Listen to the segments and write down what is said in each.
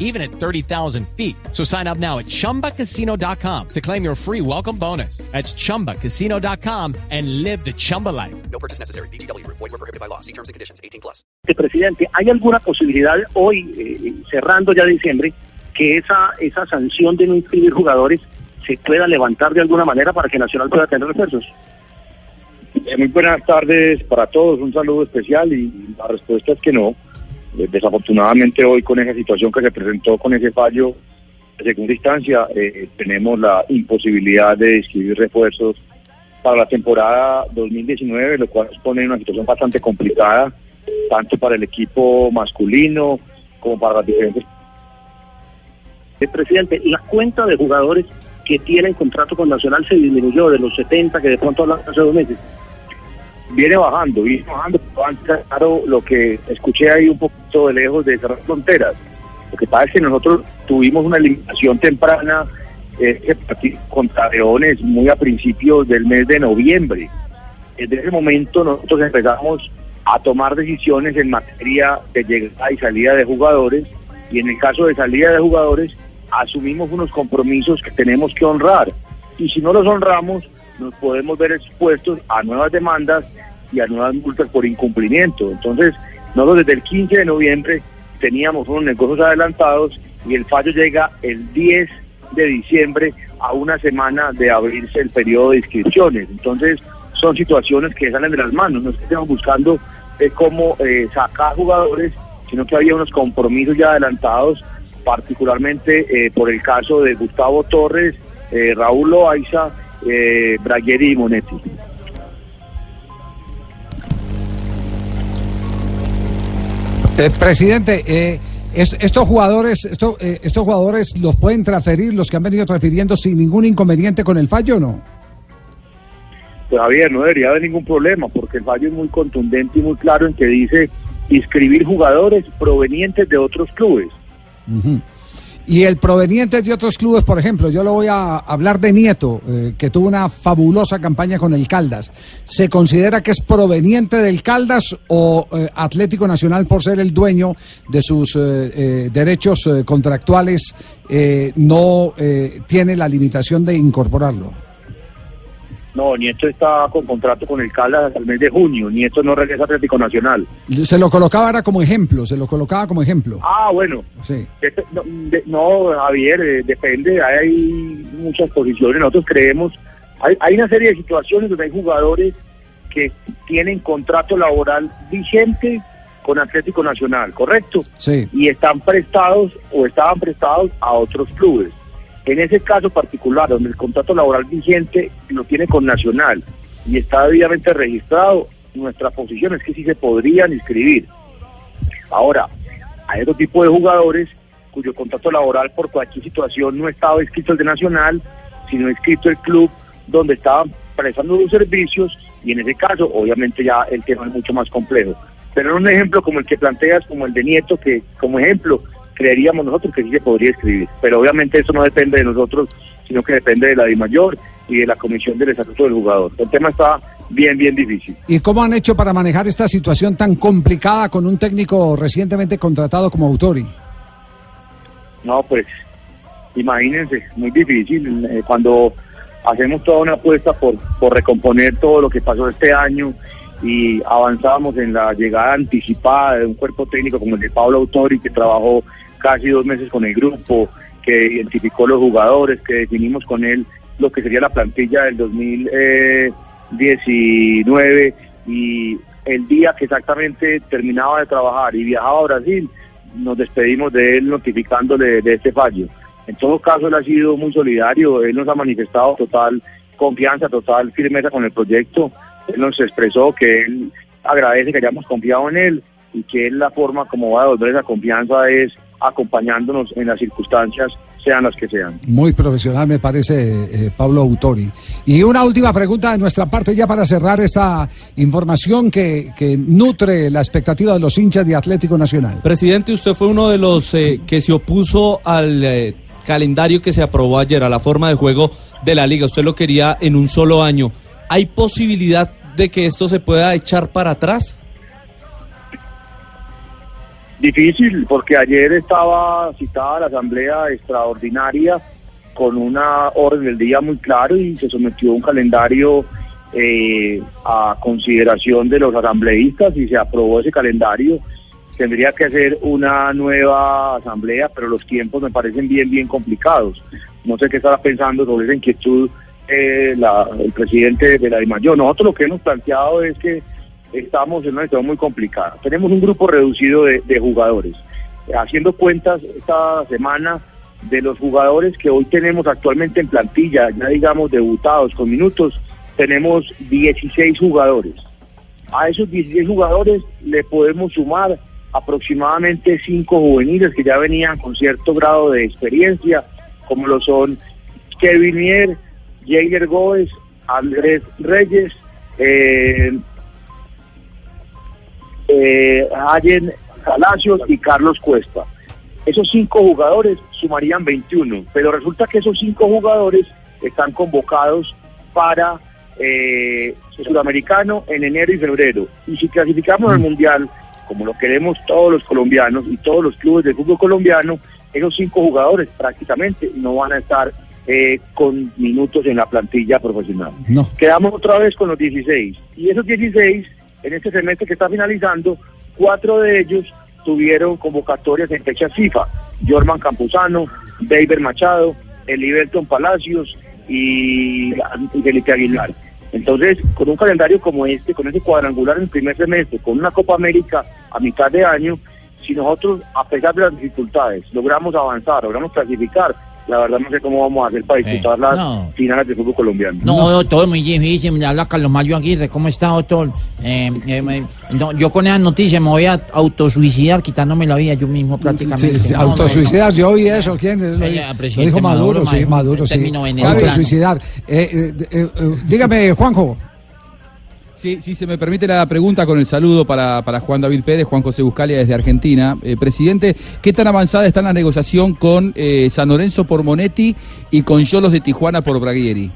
even at 30,000 feet. So sign up now at chumbacasino.com to claim your free welcome bonus. That's chumbacasino.com and live the Chumba life. No purchase necessary. BGW. Void were prohibited by law. See terms and conditions. 18 plus. Presidente, ¿hay alguna posibilidad hoy, eh, cerrando ya diciembre, que esa, esa sanción de no inscribir jugadores se pueda levantar de alguna manera para que Nacional pueda tener refuerzos? Eh, muy buenas tardes para todos, un saludo especial y la respuesta es que no. Eh, Desafortunadamente hoy con esa situación que se presentó con ese fallo de segunda instancia, eh, tenemos la imposibilidad de inscribir refuerzos para la temporada 2019, lo cual nos pone en una situación bastante complicada, tanto para el equipo masculino como para las diferentes Eh, Presidente, la cuenta de jugadores que tienen contrato con Nacional se disminuyó de los 70 que de pronto hablaban hace dos meses. Viene bajando, viene bajando, claro, lo que escuché ahí un poquito de lejos de cerrar fronteras. Lo que pasa es que nosotros tuvimos una eliminación temprana eh, contra Leones muy a principios del mes de noviembre. Desde ese momento nosotros empezamos a tomar decisiones en materia de llegada y salida de jugadores y en el caso de salida de jugadores asumimos unos compromisos que tenemos que honrar y si no los honramos nos podemos ver expuestos a nuevas demandas y a nuevas multas por incumplimiento. Entonces, nosotros desde el 15 de noviembre teníamos unos negocios adelantados y el fallo llega el 10 de diciembre a una semana de abrirse el periodo de inscripciones. Entonces, son situaciones que salen de las manos, no es que estemos buscando eh, cómo eh, sacar jugadores, sino que había unos compromisos ya adelantados, particularmente eh, por el caso de Gustavo Torres, eh, Raúl Loaiza, eh, Bragueri y Monetti. Eh, presidente, eh, est- estos jugadores, esto- eh, estos jugadores los pueden transferir, los que han venido transfiriendo sin ningún inconveniente con el fallo, ¿o ¿no? Todavía no debería haber ningún problema, porque el fallo es muy contundente y muy claro en que dice inscribir jugadores provenientes de otros clubes. Ujú. Y el proveniente de otros clubes, por ejemplo, yo lo voy a hablar de Nieto, eh, que tuvo una fabulosa campaña con el Caldas. ¿Se considera que es proveniente del Caldas o eh, Atlético Nacional, por ser el dueño de sus eh, eh, derechos contractuales, no tiene la limitación de incorporarlo? No, Nieto está con contrato con el Caldas hasta el mes de junio. Nieto no regresa a Atlético Nacional. Se lo colocaba ahora como ejemplo, se lo colocaba como ejemplo. Ah, bueno. Sí. Dep- No, de- no, Javier, eh, depende. Hay muchas posiciones. Nosotros creemos. Hay, hay una serie de situaciones donde hay jugadores que tienen contrato laboral vigente con Atlético Nacional, ¿correcto? Sí. y están prestados o estaban prestados a otros clubes. En ese caso particular, donde el contrato laboral vigente lo tiene con Nacional y está debidamente registrado, nuestra posición es que sí se podrían inscribir. Ahora, hay otro tipo de jugadores cuyo contrato laboral por cualquier situación no estaba inscrito el de Nacional, sino inscrito el club donde estaban prestando los servicios y en ese caso obviamente ya el tema es mucho más complejo. Pero en un ejemplo como el que planteas, como el de Nieto, que como ejemplo creeríamos nosotros que sí se podría escribir. Pero obviamente eso no depende de nosotros, sino que depende de la DIMAYOR y de la Comisión del Estatuto del Jugador. El tema está bien, bien difícil. ¿Y cómo han hecho para manejar esta situación tan complicada con un técnico recientemente contratado como Autori? No, pues imagínense, muy difícil. eh, cuando hacemos toda una apuesta por, por recomponer todo lo que pasó este año y avanzábamos en la llegada anticipada de un cuerpo técnico como el de Pablo Autori, que trabajó casi dos meses con el grupo, que identificó los jugadores, que definimos con él lo que sería la plantilla del 2019 y el día que exactamente terminaba de trabajar y viajaba a Brasil, nos despedimos de él notificándole de este fallo. En todo caso, él ha sido muy solidario, él nos ha manifestado total confianza, total firmeza con el proyecto, él nos expresó que él agradece que hayamos confiado en él y que él la forma como va a devolver esa confianza es acompañándonos en las circunstancias sean las que sean. Muy profesional me parece eh, Pablo Autori. Y una última pregunta de nuestra parte ya para cerrar esta información que, que nutre la expectativa de los hinchas de Atlético Nacional. Presidente, usted fue uno de los eh, que se opuso al eh, calendario que se aprobó ayer, a la forma de juego de la liga. Usted lo quería en un solo año. ¿Hay posibilidad de que esto se pueda echar para atrás? Difícil, porque ayer estaba citada la asamblea extraordinaria con una orden del día muy claro y se sometió un calendario eh, a consideración de los asambleístas y se aprobó ese calendario. Tendría que hacer una nueva asamblea, pero los tiempos me parecen bien, bien complicados. No sé qué estará pensando sobre esa inquietud eh, la, el presidente de la DIMAYOR. Nosotros lo que hemos planteado es que estamos en una situación muy complicada. Tenemos un grupo reducido de, jugadores. Haciendo cuentas esta semana de los jugadores que hoy tenemos actualmente en plantilla, ya digamos debutados con minutos, tenemos 16 jugadores. A esos 16 jugadores le podemos sumar aproximadamente 5 juveniles que ya venían con cierto grado de experiencia, como lo son Kevin Mier, Jair Góez, Andrés Reyes, eh, eh, Allen Palacios y Carlos Cuesta. Esos cinco jugadores sumarían 21, pero resulta que esos cinco jugadores están convocados para eh, el sudamericano en enero y febrero. Y si clasificamos al mundial, como lo queremos todos los colombianos y todos los clubes de fútbol colombiano, esos cinco jugadores prácticamente no van a estar eh, con minutos en la plantilla profesional. No. Quedamos otra vez con los 16. Y esos 16, en este semestre que está finalizando, cuatro de ellos tuvieron convocatorias en fechas FIFA. Jorman Campuzano, David Machado, Eliberton Palacios y Felipe Aguilar. Entonces, con un calendario como este, con ese cuadrangular en el primer semestre, con una Copa América a mitad de año, si nosotros, a pesar de las dificultades, logramos avanzar, logramos clasificar, la verdad no sé cómo vamos a hacer para disputar las no. finales de fútbol colombiano. No, doctor, muy difícil. Me habla Carlos Mario Aguirre. ¿Cómo está, doctor? Eh, eh, me- no, yo con esa noticia me voy a autosuicidar quitándome la vida yo mismo prácticamente. Sí, sí, No, no, no. autosuicidarse, yo oí eso, ¿quién? Lo, Eh, lo dijo Maduro, Maduro, sí, ma- Maduro, sí. término venezolano. Autosuicidar. Eh, eh, eh, eh, dígame, Juanjo. Sí, si se me permite la pregunta con el saludo para, para Juan David Pérez, Juan José Buscalia desde Argentina. Eh, presidente, ¿qué tan avanzada está la negociación con eh, San Lorenzo por Monetti y con Yolos de Tijuana por Braguieri?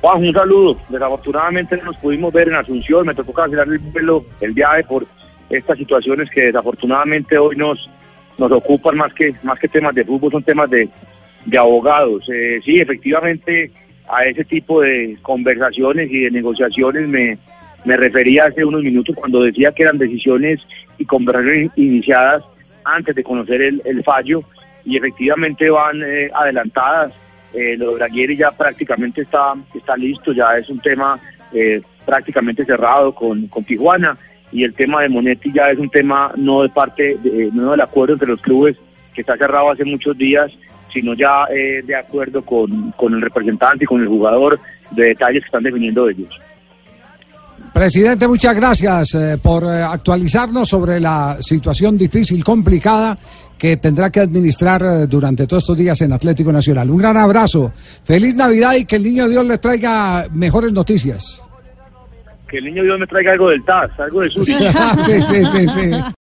Juan, un saludo. Desafortunadamente no nos pudimos ver en Asunción, me tocó cancelar el vuelo, el viaje por estas situaciones que desafortunadamente hoy nos nos ocupan más que más que temas de fútbol, son temas de, de abogados. Eh, sí, efectivamente a ese tipo de conversaciones y de negociaciones me, me refería hace unos minutos cuando decía que eran decisiones y conversaciones iniciadas antes de conocer el, el fallo y efectivamente van eh, adelantadas. Eh, lo de Braguieri ya prácticamente está, está listo, ya es un tema eh, prácticamente cerrado con, con Tijuana y el tema de Monetti ya es un tema no de parte, de, no del acuerdo entre los clubes que está cerrado hace muchos días, sino ya eh, de acuerdo con, con el representante y con el jugador de detalles que están definiendo ellos. Presidente, muchas gracias eh, por eh, actualizarnos sobre la situación difícil, complicada que tendrá que administrar eh, durante todos estos días en Atlético Nacional. Un gran abrazo, feliz Navidad y que el niño Dios le traiga mejores noticias. Que el niño Dios me traiga algo del TAS, algo de Zurich. sí, sí, sí, sí.